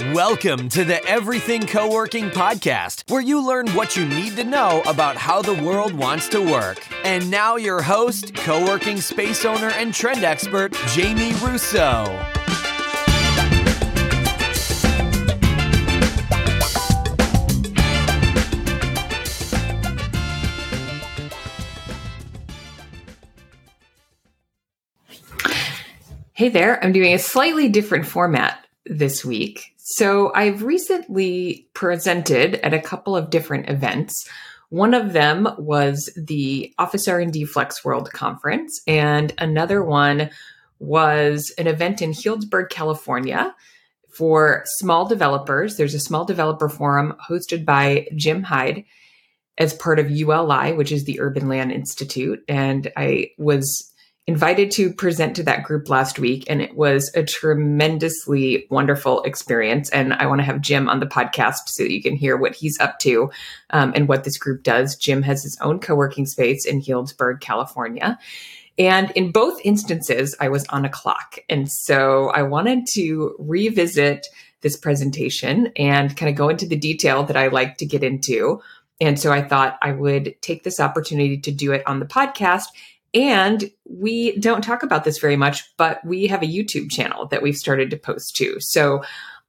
Welcome to the Everything Co working podcast, where you learn what you need to know about how the world wants to work. And now, your host, co working space owner, and trend expert, Jamie Russo. Hey there, I'm doing a slightly different format this week. So, I've recently presented at a couple of different events. One of them was the Office R&D Flex World Conference, and another one was an event in Healdsburg, California for small developers. There's a small developer forum hosted by Jim Hyde as part of ULI, which is the Urban Land Institute. And I was invited to present to that group last week, and it was a tremendously wonderful experience. And I want to have Jim on the podcast so that you can hear what he's up to um, and what this group does. Jim has his own co working space in Healdsburg, California. And in both instances, I was on a clock. And so I wanted to revisit this presentation and kind of go into the detail that I like to get into. And so I thought I would take this opportunity to do it on the podcast and we don't talk about this very much, but we have a YouTube channel that we've started to post to. So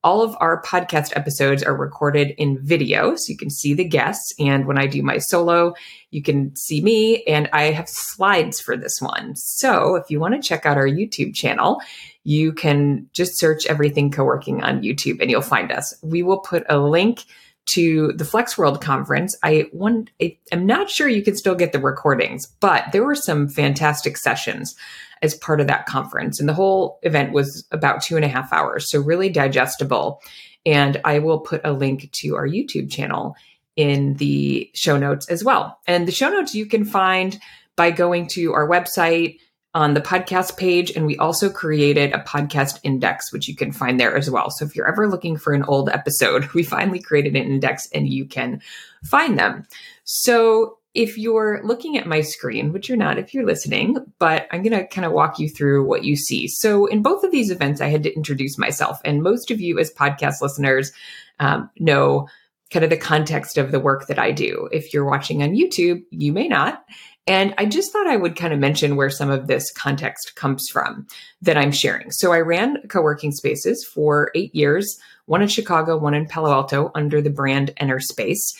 all of our podcast episodes are recorded in video, so you can see the guests. And when I do my solo, you can see me, and I have slides for this one. So if you want to check out our YouTube channel, you can just search everything co working on YouTube and you'll find us. We will put a link to the Flex World conference. I one I, am not sure you can still get the recordings, but there were some fantastic sessions as part of that conference. And the whole event was about two and a half hours. So really digestible. And I will put a link to our YouTube channel in the show notes as well. And the show notes you can find by going to our website, on the podcast page. And we also created a podcast index, which you can find there as well. So if you're ever looking for an old episode, we finally created an index and you can find them. So if you're looking at my screen, which you're not if you're listening, but I'm going to kind of walk you through what you see. So, in both of these events, I had to introduce myself. And most of you, as podcast listeners, um, know kind of the context of the work that I do. If you're watching on YouTube, you may not. And I just thought I would kind of mention where some of this context comes from that I'm sharing. So I ran co working spaces for eight years, one in Chicago, one in Palo Alto under the brand Enerspace.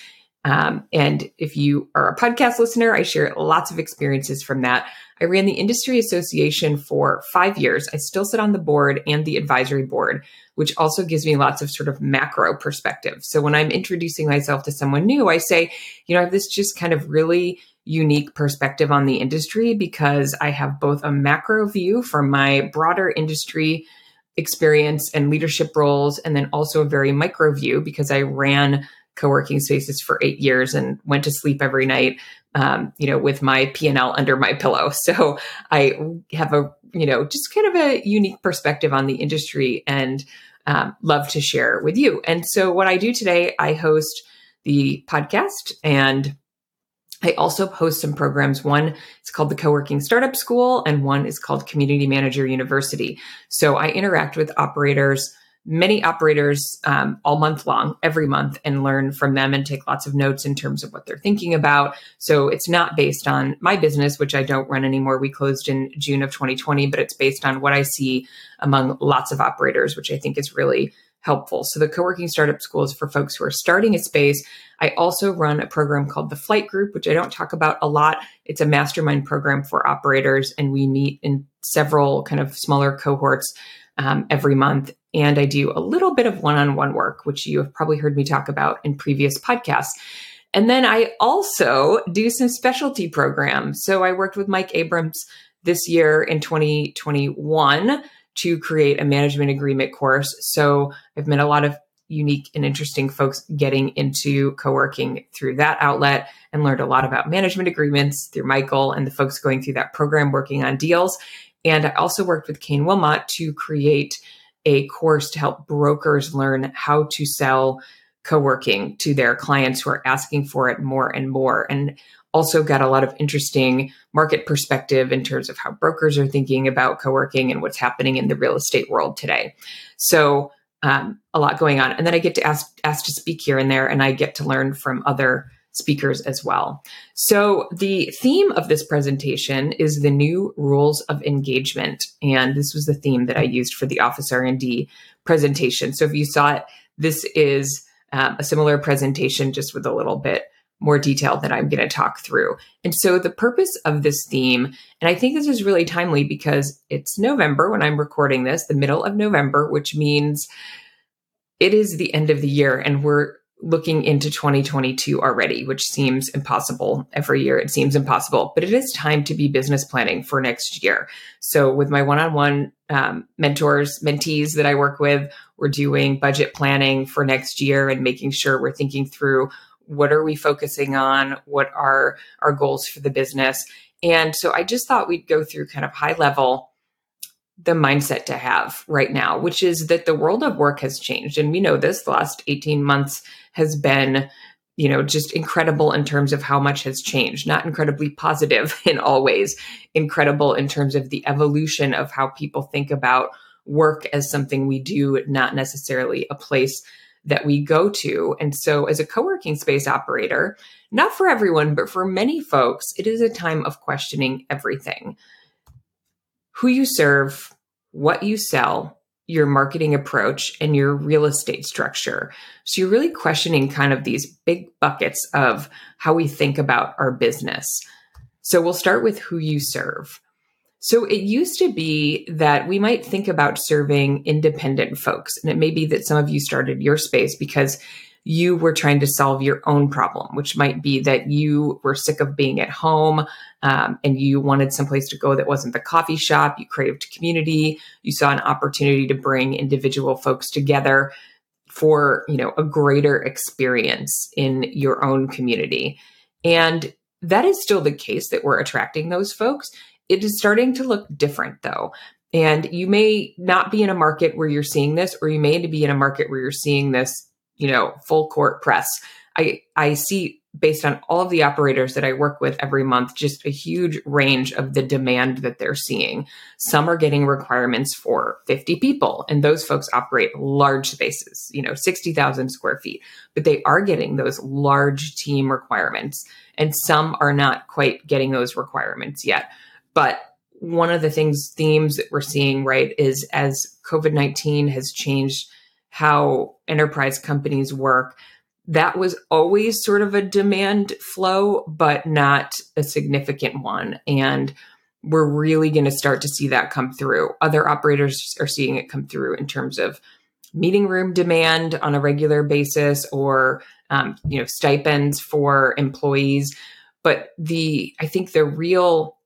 Um, and if you are a podcast listener, I share lots of experiences from that. I ran the industry association for five years. I still sit on the board and the advisory board, which also gives me lots of sort of macro perspective. So when I'm introducing myself to someone new, I say, you know, I have this just kind of really unique perspective on the industry because I have both a macro view from my broader industry experience and leadership roles, and then also a very micro view because I ran co-working spaces for eight years and went to sleep every night, um, you know, with my P&L under my pillow. So I have a, you know, just kind of a unique perspective on the industry and um, love to share with you. And so what I do today, I host the podcast and I also host some programs. One is called the Co-working Startup School, and one is called Community Manager University. So I interact with operators, many operators, um, all month long, every month, and learn from them and take lots of notes in terms of what they're thinking about. So it's not based on my business, which I don't run anymore. We closed in June of 2020, but it's based on what I see among lots of operators, which I think is really helpful. So the co-working startup school is for folks who are starting a space. I also run a program called the Flight Group, which I don't talk about a lot. It's a mastermind program for operators, and we meet in several kind of smaller cohorts um, every month. And I do a little bit of one-on-one work, which you have probably heard me talk about in previous podcasts. And then I also do some specialty programs. So I worked with Mike Abrams this year in 2021 to create a management agreement course. So I've met a lot of unique and interesting folks getting into co-working through that outlet and learned a lot about management agreements through Michael and the folks going through that program working on deals. And I also worked with Kane Wilmot to create a course to help brokers learn how to sell co-working to their clients who are asking for it more and more. And also got a lot of interesting market perspective in terms of how brokers are thinking about co working and what's happening in the real estate world today. So um, a lot going on. And then I get to ask ask to speak here and there, and I get to learn from other speakers as well. So the theme of this presentation is the new rules of engagement, and this was the theme that I used for the Office R and D presentation. So if you saw it, this is um, a similar presentation, just with a little bit more detail that I'm going to talk through. And so the purpose of this theme, and I think this is really timely because it's November when I'm recording this, the middle of November, which means it is the end of the year and we're looking into 2022 already, which seems impossible. Every year it seems impossible, but it is time to be business planning for next year. So, with my one on one mentors, mentees that I work with, we're doing budget planning for next year and making sure we're thinking through what are we focusing on what are our goals for the business and so i just thought we'd go through kind of high level the mindset to have right now which is that the world of work has changed. And we know this the last 18 months has been you know just incredible in terms of how much has changed. Not incredibly positive in all ways incredible in terms of the evolution of how people think about work as something we do not necessarily a place that we go to. And so, as a co working space operator, not for everyone, but for many folks, it is a time of questioning everything who you serve, what you sell, your marketing approach, and your real estate structure. So, you're really questioning kind of these big buckets of how we think about our business. So, we'll start with who you serve. So it used to be that we might think about serving independent folks. And it may be that some of you started your space because you were trying to solve your own problem, which might be that you were sick of being at home um, and you wanted someplace to go that wasn't the coffee shop. You craved community. You saw an opportunity to bring individual folks together for you know a greater experience in your own community and that is still the case that we're attracting those folks it is starting to look different though. And you may not be in a market where you're seeing this, or you may be in a market where you're seeing this, you know, full court press. I, I see based on all of the operators that I work with every month, just a huge range of the demand that they're seeing. Some are getting requirements for 50 people, and those folks operate large spaces, you know, 60,000 square feet, but they are getting those large team requirements. And some are not quite getting those requirements yet. But one of the things, themes that we're seeing, right, is as COVID 19 has changed how enterprise companies work, that was always sort of a demand flow, but not a significant one. And we're really going to start to see that come through. Other operators are seeing it come through in terms of meeting room demand on a regular basis or um, you know stipends for employees but the i think the real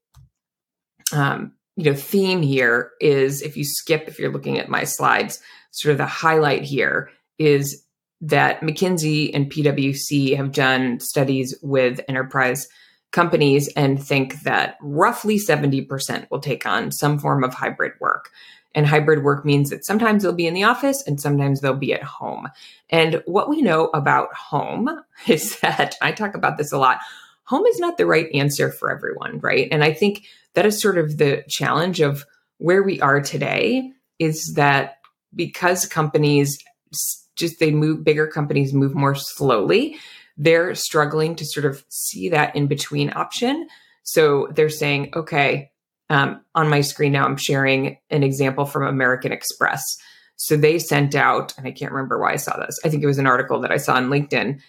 um, you know theme here is if you skip if you're looking at my slides sort of the highlight here is that mckinsey and pwc have done studies with enterprise companies and think that roughly 70% will take on some form of hybrid work. And hybrid work means that sometimes they'll be in the office and sometimes they'll be at home. And what we know about home is that i talk about this a lot home is not the right answer for everyone right? And i think that is sort of the challenge of where we are today is that because companies just they move bigger companies move more slowly they're struggling to sort of see that in between option. So they're saying okay um, on my screen now i'm sharing an example from american express. So they sent out and i can't remember why i saw this i think it was an article that i saw on linkedin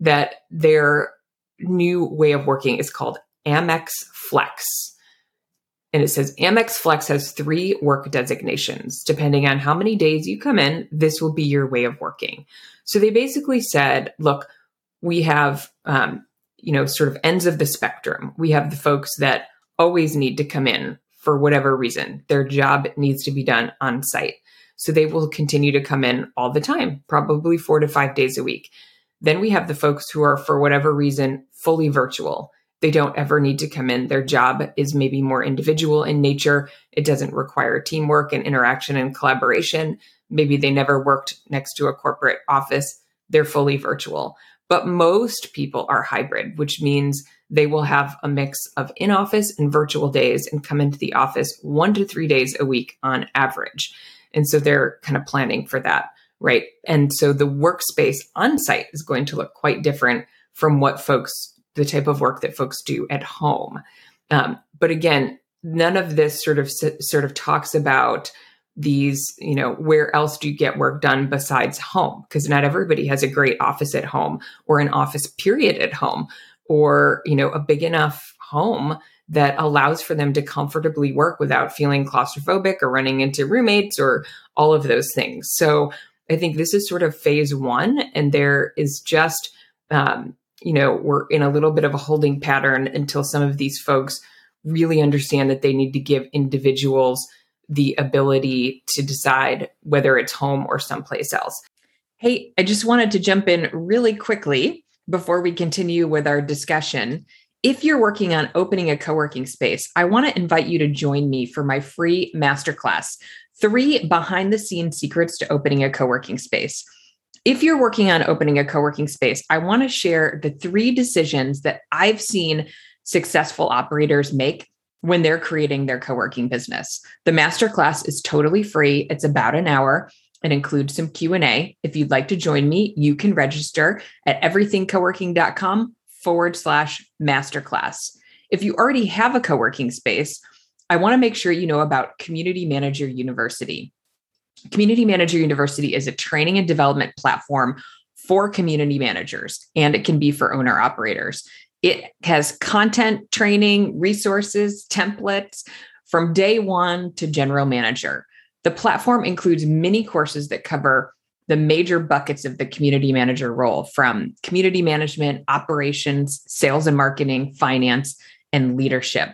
that their new way of working is called amex flex and it says Amex Flex has three work designations. Depending on how many days you come in, this will be your way of working. So they basically said, look, we have, um, you know, sort of ends of the spectrum. We have the folks that always need to come in for whatever reason. Their job needs to be done on site. So they will continue to come in all the time, probably four to five days a week. Then we have the folks who are, for whatever reason, fully virtual. They don't ever need to come in. Their job is maybe more individual in nature. It doesn't require teamwork and interaction and collaboration. Maybe they never worked next to a corporate office. They're fully virtual. But most people are hybrid, which means they will have a mix of in office and virtual days and come into the office one to three days a week on average. And so they're kind of planning for that right? And so the workspace on site is going to look quite different from what folks, the type of work that folks do at home. Um, but again, none of this sort of sort of talks about these, you know, where else do you get work done besides home? Because not everybody has a great office at home or an office period at home or, you know, a big enough home that allows for them to comfortably work without feeling claustrophobic or running into roommates or all of those things. So I think this is sort of phase one, and there is just, um, you know, we're in a little bit of a holding pattern until some of these folks really understand that they need to give individuals the ability to decide whether it's home or someplace else. Hey, I just wanted to jump in really quickly before we continue with our discussion if you're working on opening a co working space, I want to invite you to join me for my free masterclass three behind the scenes secrets to opening a co working space. If you're working on opening a co working space, I want to share the three decisions that I've seen successful operators make when they're creating their co working business. The masterclass is totally free, it's about an hour. and includes some Q&A. If you'd like to join me, you can register at everythingcoworking.com forward slash masterclass. If you already have a co working space, I want to make sure you know about Community Manager University. Community Manager University is a training and development platform for community managers, and it can be for owner operators. It has content, training, resources, templates from day one to general manager. The platform includes many courses that cover the major buckets of the community manager role from community management, operations, sales and marketing, finance, and leadership.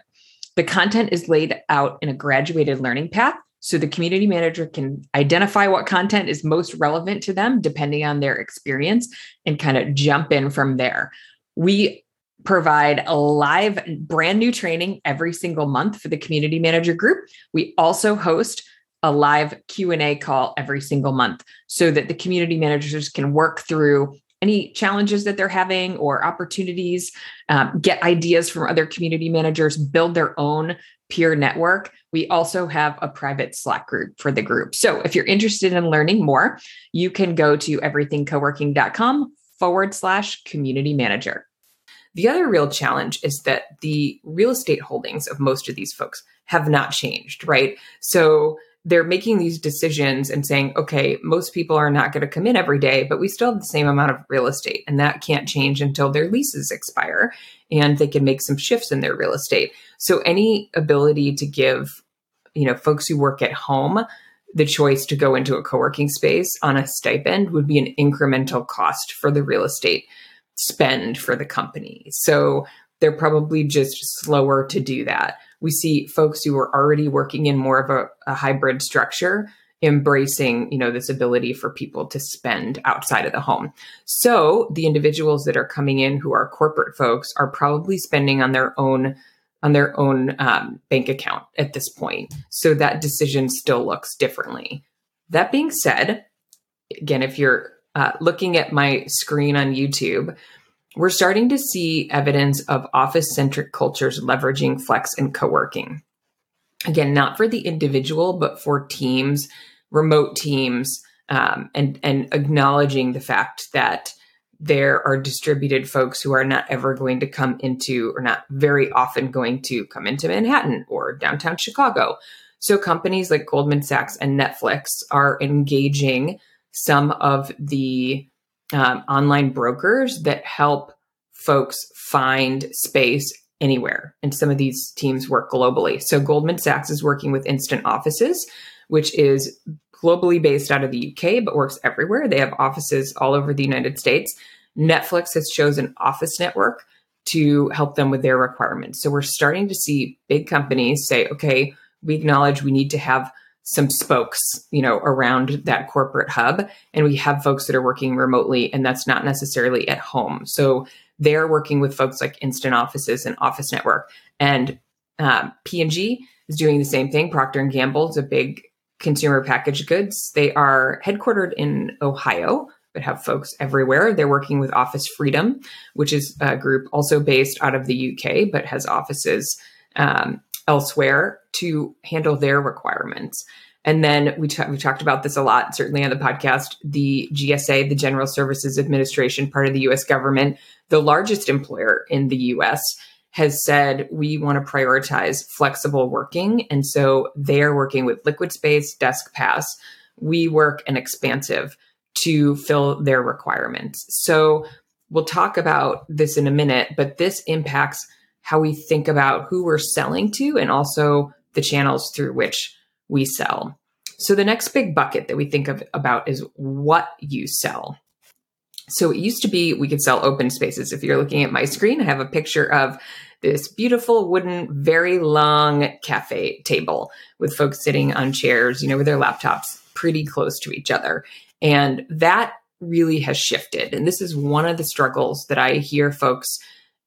The content is laid out in a graduated learning path so the community manager can identify what content is most relevant to them depending on their experience and kind of jump in from there. We provide a live brand new training every single month for the community manager group. We also host a live q&a call every single month so that the community managers can work through any challenges that they're having or opportunities um, get ideas from other community managers build their own peer network. We also have a private slack group for the group. So if you're interested in learning more you can go to everythingcoworking.com forward slash community manager. The other real challenge is that the real estate holdings of most of these folks have not changed right? So they're making these decisions and saying, okay, most people are not going to come in every day, but we still have the same amount of real estate. And that can't change until their leases expire and they can make some shifts in their real estate. So any ability to give, you know, folks who work at home the choice to go into a co-working space on a stipend would be an incremental cost for the real estate spend for the company. So they're probably just slower to do that we see folks who are already working in more of a, a hybrid structure embracing you know this ability for people to spend outside of the home. So the individuals that are coming in who are corporate folks are probably spending on their own on their own um, bank account at this point. So that decision still looks differently. That being said again if you're uh, looking at my screen on youtube we're starting to see evidence of office centric cultures leveraging flex and co working. Again, not for the individual, but for teams, remote teams, um, and, and acknowledging the fact that there are distributed folks who are not ever going to come into, or not very often going to come into Manhattan or downtown Chicago. So companies like Goldman Sachs and Netflix are engaging some of the um, online brokers that help folks find space anywhere. And some of these teams work globally. So Goldman Sachs is working with Instant Offices, which is globally based out of the UK, but works everywhere. They have offices all over the United States. Netflix has chosen Office Network to help them with their requirements. So we're starting to see big companies say, okay, we acknowledge we need to have some spokes, you know, around that corporate hub. And we have folks that are working remotely, and that's not necessarily at home. So they're working with folks like Instant Offices and Office Network. And um, P&G is doing the same thing. Procter and Gamble is a big consumer packaged goods. They are headquartered in Ohio, but have folks everywhere. They're working with Office Freedom, which is a group also based out of the UK, but has offices um, elsewhere to handle their requirements. And then we, t- we talked about this a lot, certainly on the podcast. The GSA, the General Services Administration, part of the US government, the largest employer in the US, has said we want to prioritize flexible working. And so they are working with Liquid Space, Desk Pass, WeWork, and Expansive to fill their requirements. So we'll talk about this in a minute, but this impacts how we think about who we're selling to and also the channels through which we sell. So the next big bucket that we think of about is what you sell. So it used to be we could sell open spaces. If you're looking at my screen, I have a picture of this beautiful wooden, very long cafe table with folks sitting on chairs, you know, with their laptops pretty close to each other. And that really has shifted. And this is one of the struggles that I hear folks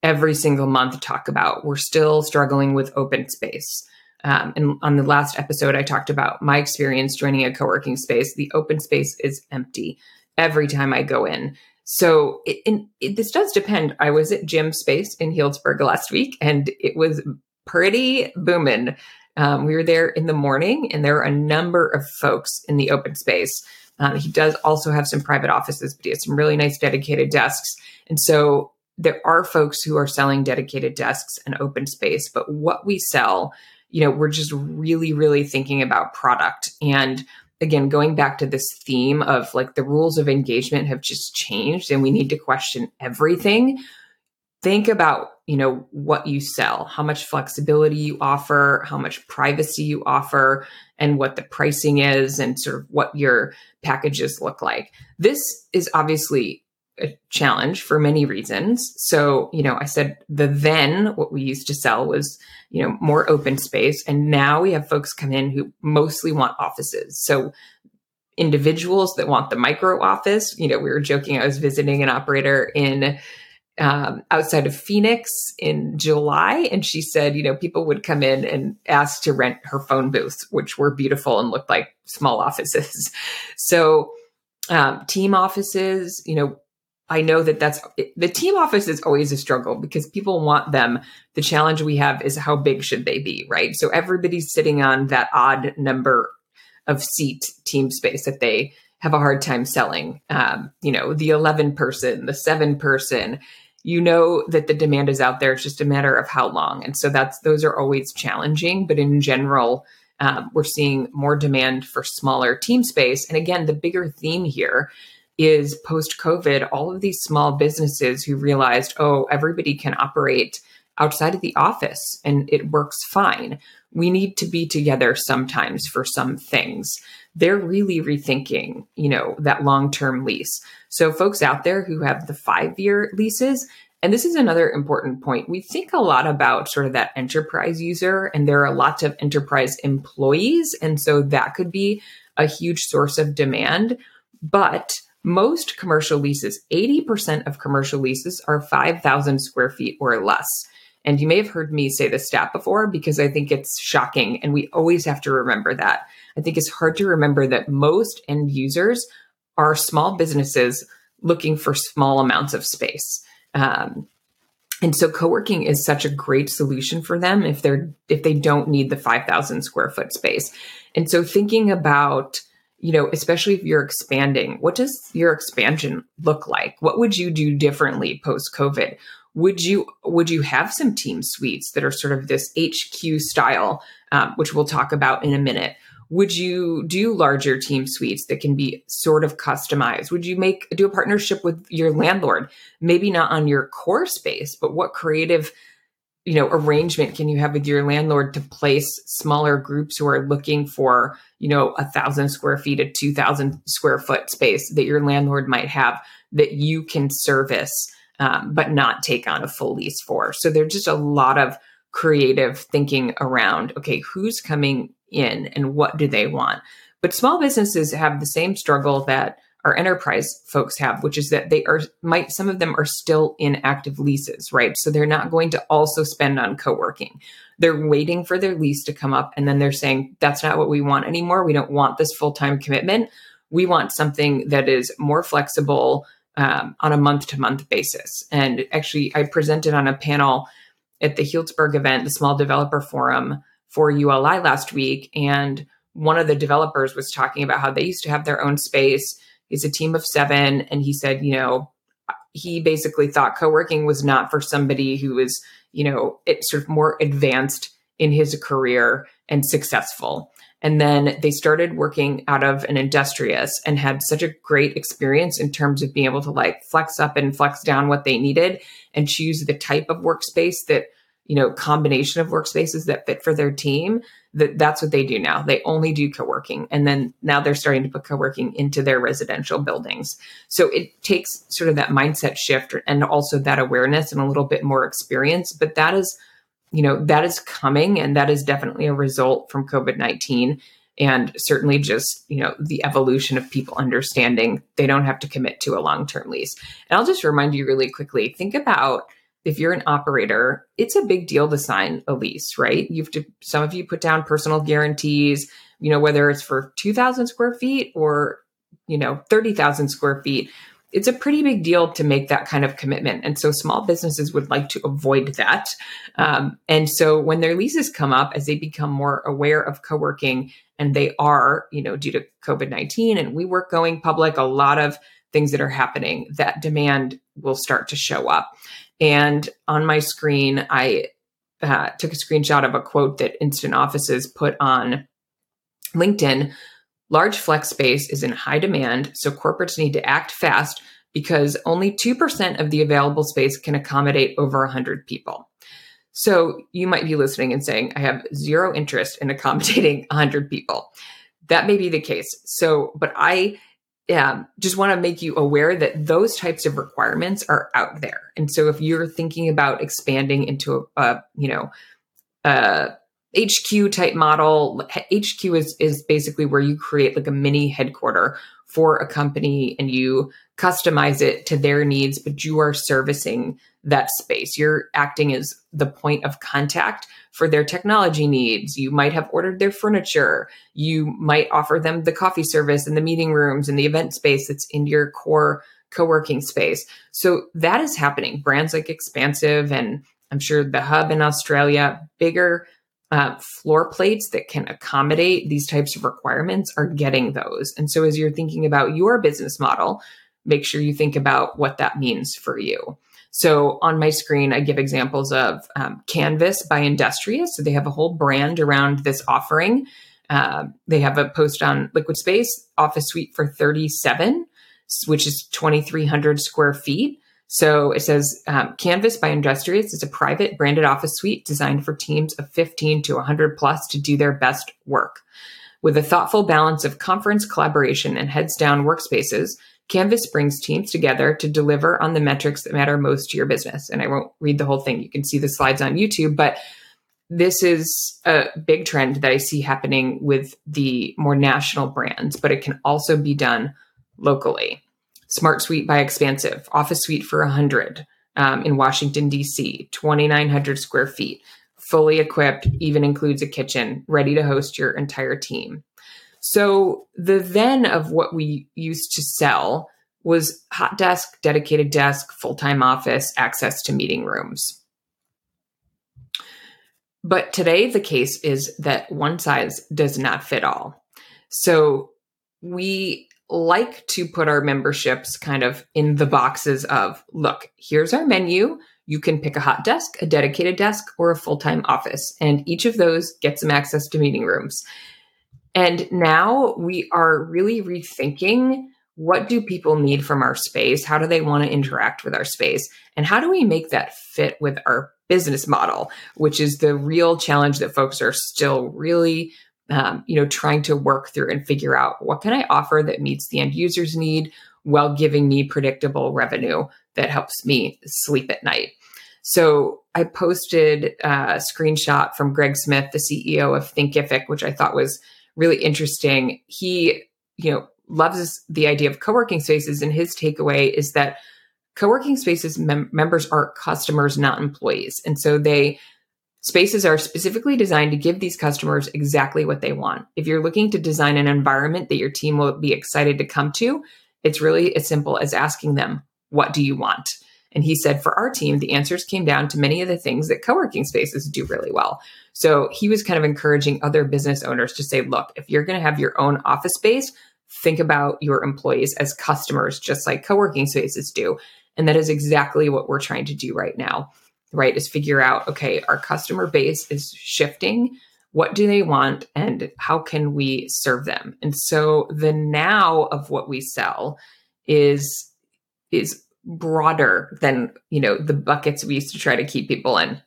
every single month talk about. We're still struggling with open space. Um, and on the last episode, I talked about my experience joining a co working space. The open space is empty every time I go in. So it, it, this does depend. I was at Gym Space in Healdsburg last week, and it was pretty booming. Um, we were there in the morning, and there were a number of folks in the open space. Um, he does also have some private offices, but he has some really nice dedicated desks. And so there are folks who are selling dedicated desks and open space, but what we sell, you know, we're just really, really thinking about product. And again, going back to this theme of like the rules of engagement have just changed and we need to question everything. Think about, you know, what you sell, how much flexibility you offer, how much privacy you offer, and what the pricing is, and sort of what your packages look like. This is obviously a challenge for many reasons. So, you know, I said the then what we used to sell was, you know, more open space. And now we have folks come in who mostly want offices. So, individuals that want the micro office, you know, we were joking, I was visiting an operator in um, outside of Phoenix in July. And she said, you know, people would come in and ask to rent her phone booths, which were beautiful and looked like small offices. So, um, team offices, you know, I know that that's the team office is always a struggle because people want them. The challenge we have is how big should they be, right? So everybody's sitting on that odd number of seat team space that they have a hard time selling. Um, you know, the 11 person, the seven person, you know that the demand is out there. It's just a matter of how long. And so that's, those are always challenging. But in general, um, we're seeing more demand for smaller team space. And again, the bigger theme here is post COVID, all of these small businesses who realized, oh, everybody can operate outside of the office and it works fine. We need to be together sometimes for some things. They're really rethinking, you know, that long-term lease. So folks out there who have the 5-year leases, and this is another important point. We think a lot about sort of that enterprise user and there are lots of enterprise employees and so that could be a huge source of demand, but most commercial leases, 80% of commercial leases are 5,000 square feet or less. And you may have heard me say this stat before because I think it's shocking. And we always have to remember that. I think it's hard to remember that most end users are small businesses looking for small amounts of space. Um, and so co-working is such a great solution for them if they're if they don't need the 5000 square foot space and so thinking about you know, especially if you're expanding, what does your expansion look like? What would you do differently post COVID? Would you would you have some team suites that are sort of this HQ style, um, which we'll talk about in a minute? Would you do larger team suites that can be sort of customized? Would you make do a partnership with your landlord? Maybe not on your core space, but what creative you know arrangement can you have with your landlord to place smaller groups who are looking for you know a thousand square feet a two thousand square foot space that your landlord might have that you can service um, but not take on a full lease for? So there's just a lot of creative thinking around okay who's coming in and what do they want? But small businesses have the same struggle that our enterprise folks have, which is that they are might some of them are still in active leases, right? So they're not going to also spend on co-working. They're waiting for their lease to come up and then they're saying that's not what we want anymore. We don't want this full-time commitment. We want something that is more flexible um, on a month-to-month basis. And actually, I presented on a panel at the Healdsburg event, the Small Developer Forum for ULI last week, and one of the developers was talking about how they used to have their own space. He's a team of seven. And he said, you know, he basically thought co-working was not for somebody who was, you know, it sort of more advanced in his career and successful. And then they started working out of an industrious and had such a great experience in terms of being able to like flex up and flex down what they needed and choose the type of workspace that, you know, combination of workspaces that fit for their team. That that's what they do now. They only do co-working. And then now they're starting to put co-working into their residential buildings. So it takes sort of that mindset shift and also that awareness and a little bit more experience. But that is you know, that is coming and that is definitely a result from COVID 19 and certainly just, you know, the evolution of people understanding they don't have to commit to a long term lease. And I'll just remind you really quickly think about if you're an operator, it's a big deal to sign a lease, right? You have to, some of you put down personal guarantees, you know, whether it's for 2,000 square feet or, you know, 30,000 square feet it's a pretty big deal to make that kind of commitment. And so small businesses would like to avoid that. Um, and so when their leases come up, as they become more aware of co working, and they are, you know, due to COVID 19 and WeWork going public, a lot of things that are happening, that demand will start to show up. And on my screen, I uh, took a screenshot of a quote that Instant Offices put on LinkedIn Large flex space is in high demand, so corporates need to act fast because only 2% of the available space can accommodate over 100 people. So you might be listening and saying, I have zero interest in accommodating 100 people. That may be the case. So, but I um, just want to make you aware that those types of requirements are out there. And so if you're thinking about expanding into a, a you know, a HQ type model. HQ is is basically where you create like a mini headquarter for a company and you customize it to their needs, but you are servicing that space. You're acting as the point of contact for their technology needs. You might have ordered their furniture. You might offer them the coffee service and the meeting rooms and the event space that's in your core co-working space. So that is happening. Brands like Expansive and I'm sure the hub in Australia, bigger uh, floor plates that can accommodate these types of requirements are getting those. And so, as you're thinking about your business model, make sure you think about what that means for you. So, on my screen, I give examples of um, Canvas by Industrious. So, they have a whole brand around this offering. Uh, they have a post on Liquid Space Office Suite for 37, which is 2,300 square feet. So it says um, Canvas by Industrious is a private branded office suite designed for teams of 15 to 100 plus to do their best work. With a thoughtful balance of conference collaboration and heads down workspaces, Canvas brings teams together to deliver on the metrics that matter most to your business. And I won't read the whole thing. You can see the slides on YouTube, but this is a big trend that I see happening with the more national brands, but it can also be done locally. Smart Suite by Expansive, Office Suite for 100 um, in Washington, D.C., 2,900 square feet, fully equipped, even includes a kitchen, ready to host your entire team. So the then of what we used to sell was hot desk, dedicated desk, full time office, access to meeting rooms. But today, the case is that one size does not fit all. So we like to put our memberships kind of in the boxes of look, here's our menu. You can pick a hot desk, a dedicated desk, or a full time office. And each of those gets some access to meeting rooms. And now we are really rethinking what do people need from our space? How do they want to interact with our space? And how do we make that fit with our business model, which is the real challenge that folks are still really um, you know, trying to work through and figure out what can I offer that meets the end user's need while giving me predictable revenue that helps me sleep at night. So I posted a screenshot from Greg Smith, the CEO of Thinkific, which I thought was really interesting. He, you know, loves the idea of co-working spaces, and his takeaway is that co-working spaces mem- members are customers, not employees, and so they Spaces are specifically designed to give these customers exactly what they want. If you're looking to design an environment that your team will be excited to come to, it's really as simple as asking them, What do you want? And he said, for our team, the answers came down to many of the things that co working spaces do really well. So he was kind of encouraging other business owners to say, look, if you're going to have your own office space, think about your employees as customers, just like co working spaces do. And that is exactly what we're trying to do right now, right? Is figure out, okay, our customer base is shifting. What do they want and how can we serve them? And so the now of what we sell is is broader than, you know, the buckets we used to try to keep people in.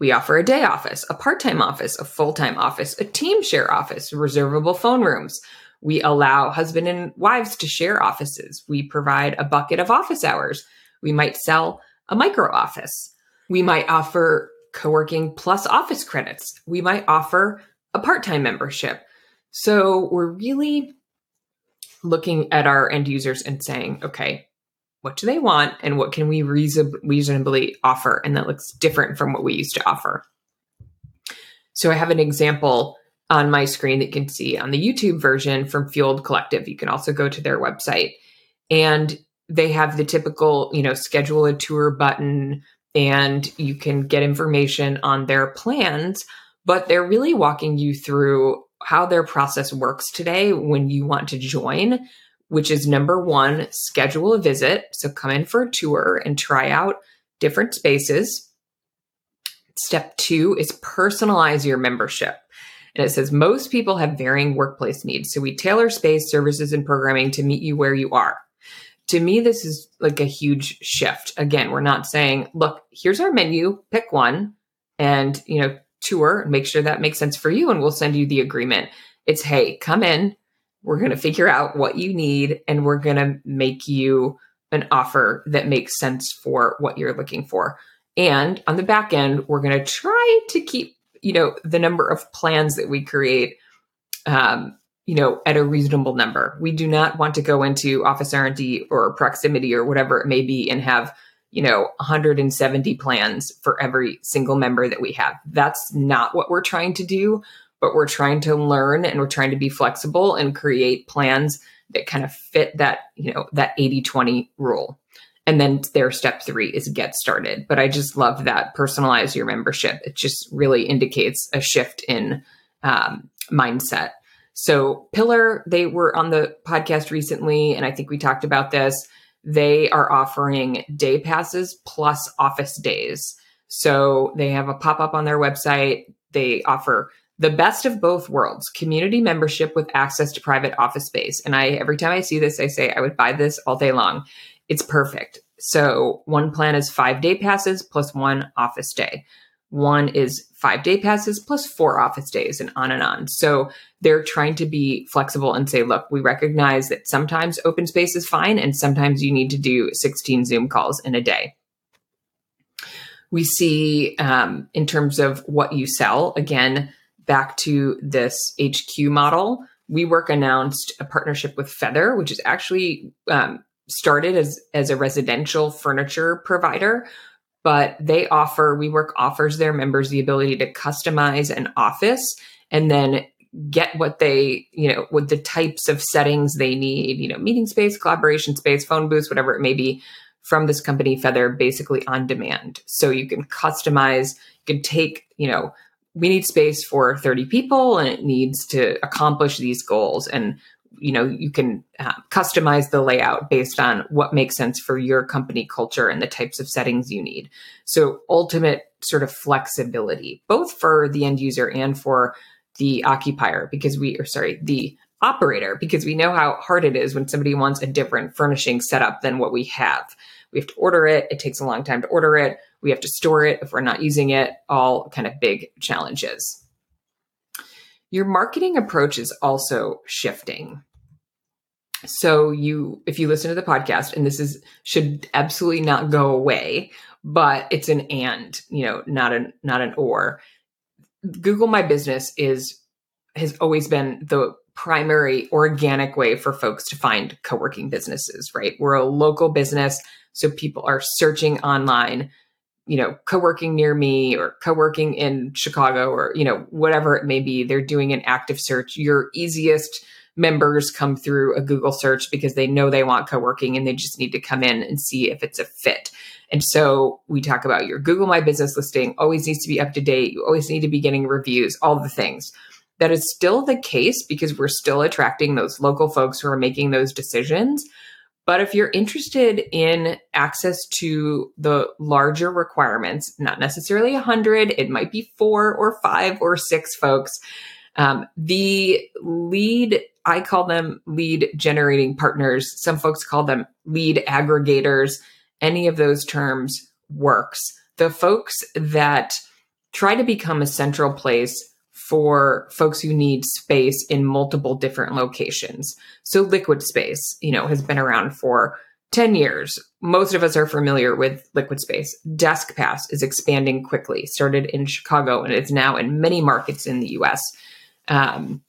We offer a day office, a part time office, a full time office, a team share office, reservable phone rooms. We allow husband and wives to share offices. We provide a bucket of office hours. We might sell a micro office. We might offer co working plus office credits. We might offer a part time membership. So we're really looking at our end users and saying, okay, what do they want and what can we reason- reasonably offer? And that looks different from what we used to offer. So I have an example on my screen that you can see on the YouTube version from Fueled Collective. You can also go to their website and they have the typical, you know, schedule a tour button and you can get information on their plans, but they're really walking you through how their process works today when you want to join which is number one, schedule a visit. So come in for a tour and try out different spaces. Step two is personalize your membership. And it says most people have varying workplace needs. So we tailor space, services, and programming to meet you where you are. To me, this is like a huge shift. Again, we're not saying, look, here's our menu, pick one and, you know, tour and make sure that makes sense for you. And we'll send you the agreement. It's, hey, come in, we're going to figure out what you need and we're going to make you an offer that makes sense for what you're looking for. And on the back end, we're going to try to keep, you know, the number of plans that we create, um, you know, at a reasonable number. We do not want to go into office R&D or proximity or whatever it may be and have, you know, 170 plans for every single member that we have. That's not what we're trying to do but we're trying to learn and we're trying to be flexible and create plans that kind of fit that, you know, that 80 20 rule. And then their step three is get started. But I just love that personalize your membership. It just really indicates a shift in um, mindset. So, Pillar, they were on the podcast recently, and I think we talked about this. They are offering day passes plus office days. So, they have a pop up on their website. They offer the best of both worlds community membership with access to private office space. And i every time i see this i say i would buy this all day long. It's perfect. So one plan is five day passes plus one office day. One is five day passes plus four office days and on and on. So they're trying to be flexible and say look we recognize that sometimes open space is fine and sometimes you need to do 16 zoom calls in a day. We see um, in terms of what you sell again back to this HQ model, WeWork announced a partnership with Feather, which is actually um, started as as a residential furniture provider, but they offer WeWork offers their members the ability to customize an office and then get what they you know with the types of settings they need you know meeting space collaboration space phone booths whatever it may be from this company feather basically on demand. So you can customize you can take you know we need space for 30 people and it needs to accomplish these goals. And you know you can uh, customize the layout based on what makes sense for your company culture and the types of settings you need. So ultimate sort of flexibility both for the end user and for the occupier because we are sorry the operator because we know how hard it is when somebody wants a different furnishing setup than what we have. We have to order it. It takes a long time to order it we have to store it if we're not using it, all kind of big challenges. Your marketing approach is also shifting. So you if you listen to the podcast and this is should absolutely not go away, but it's an and, you know, not an not an or. Google My Business is has always been the primary organic way for folks to find co-working businesses, right? We're a local business, so people are searching online you know, co-working near me or co-working in Chicago or, you know, whatever it may be, they're doing an active search. Your easiest members come through a Google search because they know they want co working and they just need to come in and see if it's a fit. And so we talk about your Google My Business listing always needs to be up to date. You always need to be getting reviews, all the things. That is still the case because we're still attracting those local folks who are making those decisions. But if you're interested in access to the larger requirements, not necessarily 100, it might be four or five or six folks. Um, the lead, I call them lead generating partners. Some folks call them lead aggregators. Any of those terms works. The folks that try to become a central place for folks who need space in multiple different locations. So Liquid Space, you know, has been around for 10 years. Most of us are familiar with Liquid Space. DeskPass is expanding quickly, started in Chicago and is now in many markets in the US. Um,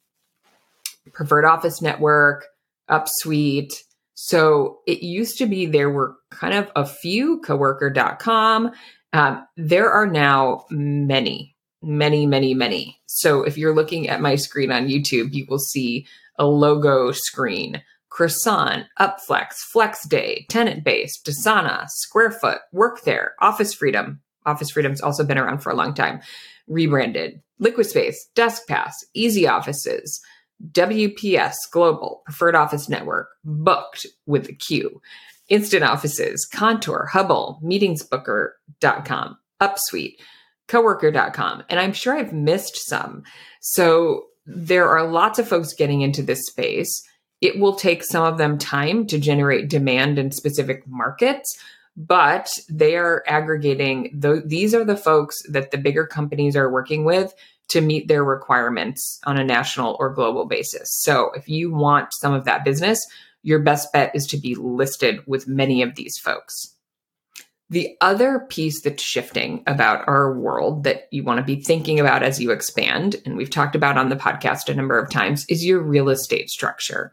Preferred Office Network, Upsuite. So it used to be there were kind of a few, coworker.com. Um, there are now many many, many, many. So if you're looking at my screen on YouTube, you will see a logo screen. Croissant, Upflex, FlexDay, Tenant Base, Dasana, Squarefoot, Work There, Office Freedom. Office Freedom's also been around for a long time. Rebranded, Liquid Space, DeskPass, Easy Offices, WPS Global, Preferred Office Network, Booked with the Q, Instant Offices, Contour, Hubble, MeetingsBooker.com, Upsuite, coworker.com. And I'm sure I've missed some. So there are lots of folks getting into this space. It will take some of them time to generate demand in specific markets, but they are aggregating. Th- these are the folks that the bigger companies are working with to meet their requirements on a national or global basis. So if you want some of that business, your best bet is to be listed with many of these folks. The other piece that's shifting about our world that you want to be thinking about as you expand, and we've talked about on the podcast a number of times, is your real estate structure.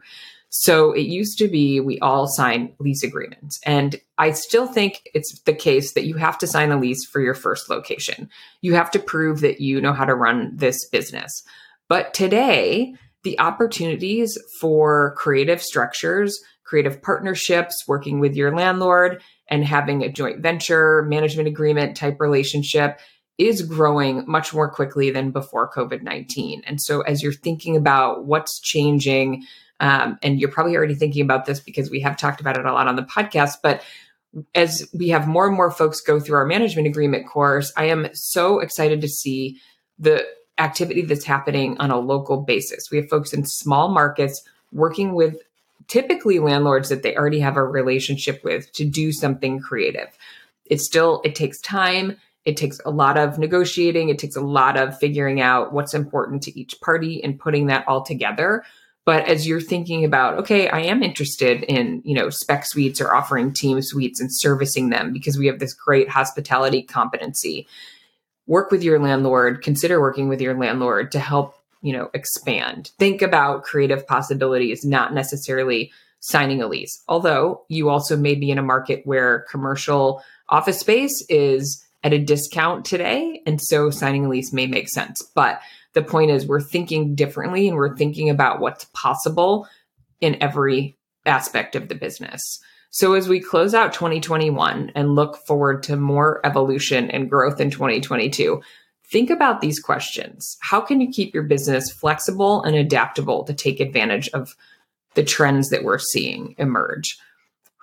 So it used to be we all sign lease agreements. And I still think it's the case that you have to sign a lease for your first location. You have to prove that you know how to run this business. But today, the opportunities for creative structures, creative partnerships, working with your landlord, and having a joint venture management agreement type relationship is growing much more quickly than before COVID 19. And so, as you're thinking about what's changing, um, and you're probably already thinking about this because we have talked about it a lot on the podcast, but as we have more and more folks go through our management agreement course, I am so excited to see the activity that's happening on a local basis. We have folks in small markets working with typically landlords that they already have a relationship with to do something creative. It still it takes time, it takes a lot of negotiating, it takes a lot of figuring out what's important to each party and putting that all together. But as you're thinking about, okay, I am interested in, you know, spec suites or offering team suites and servicing them because we have this great hospitality competency. Work with your landlord, consider working with your landlord to help you know expand. Think about creative possibilities not necessarily signing a lease. Although you also may be in a market where commercial office space is at a discount today and so signing a lease may make sense. But the point is we're thinking differently and we're thinking about what's possible in every aspect of the business. So as we close out 2021 and look forward to more evolution and growth in 2022 Think about these questions. How can you keep your business flexible and adaptable to take advantage of the trends that we're seeing emerge?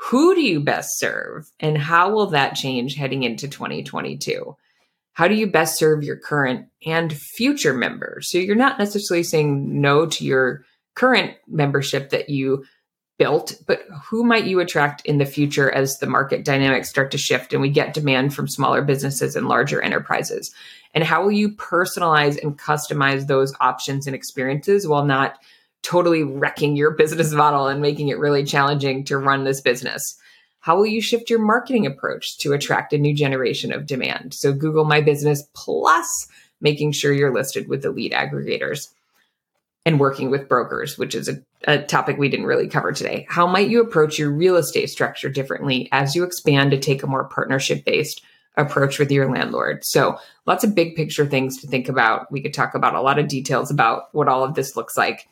Who do you best serve and how will that change heading into 2022? How do you best serve your current and future members? So you're not necessarily saying no to your current membership that you built, but who might you attract in the future as the market dynamics start to shift and we get demand from smaller businesses and larger enterprises? And how will you personalize and customize those options and experiences while not totally wrecking your business model and making it really challenging to run this business? How will you shift your marketing approach to attract a new generation of demand? So, Google My Business plus making sure you're listed with the lead aggregators and working with brokers, which is a, a, topic we didn't really cover today. How might you approach your real estate structure differently as you expand to take a more partnership based approach with your landlord? So, lots of big picture things to think about. We could talk about a lot of details about what all of this looks like.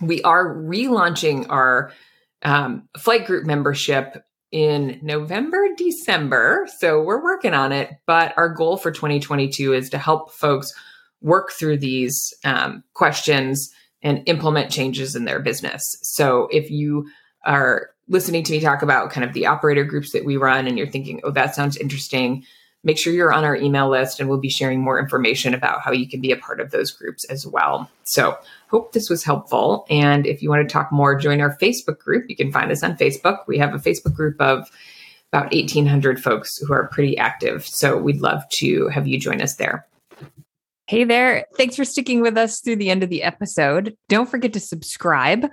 we are relaunching our um, flight group membership in November, December. So we're working on it. But our goal for 2022 is to help folks work through these um, questions and implement changes in their business. So if you are listening to me talk about kind of the operator groups that we run and you're thinking, oh, that sounds interesting, make sure you're on our email list and we'll be sharing more information about how you can be a part of those groups as well. So, hope this was helpful. And if you want to talk more, join our Facebook group. You can find us on Facebook. We have a Facebook group of about 1,800 folks who are pretty active. So, we'd love to have you join us there. Hey there. Thanks for sticking with us through the end of the episode. Don't forget to subscribe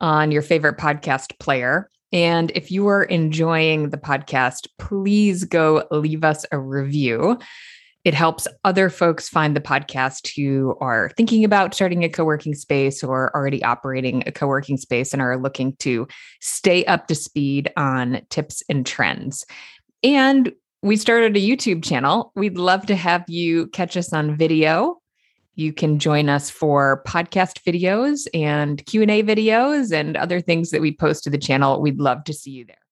on your favorite podcast player. And if you are enjoying the podcast, please go leave us a review. It helps other folks find the podcast who are thinking about starting a co working space or already operating a co working space and are looking to stay up to speed on tips and trends. And we started a YouTube channel. We'd love to have you catch us on video you can join us for podcast videos and Q&A videos and other things that we post to the channel. We'd love to see you there.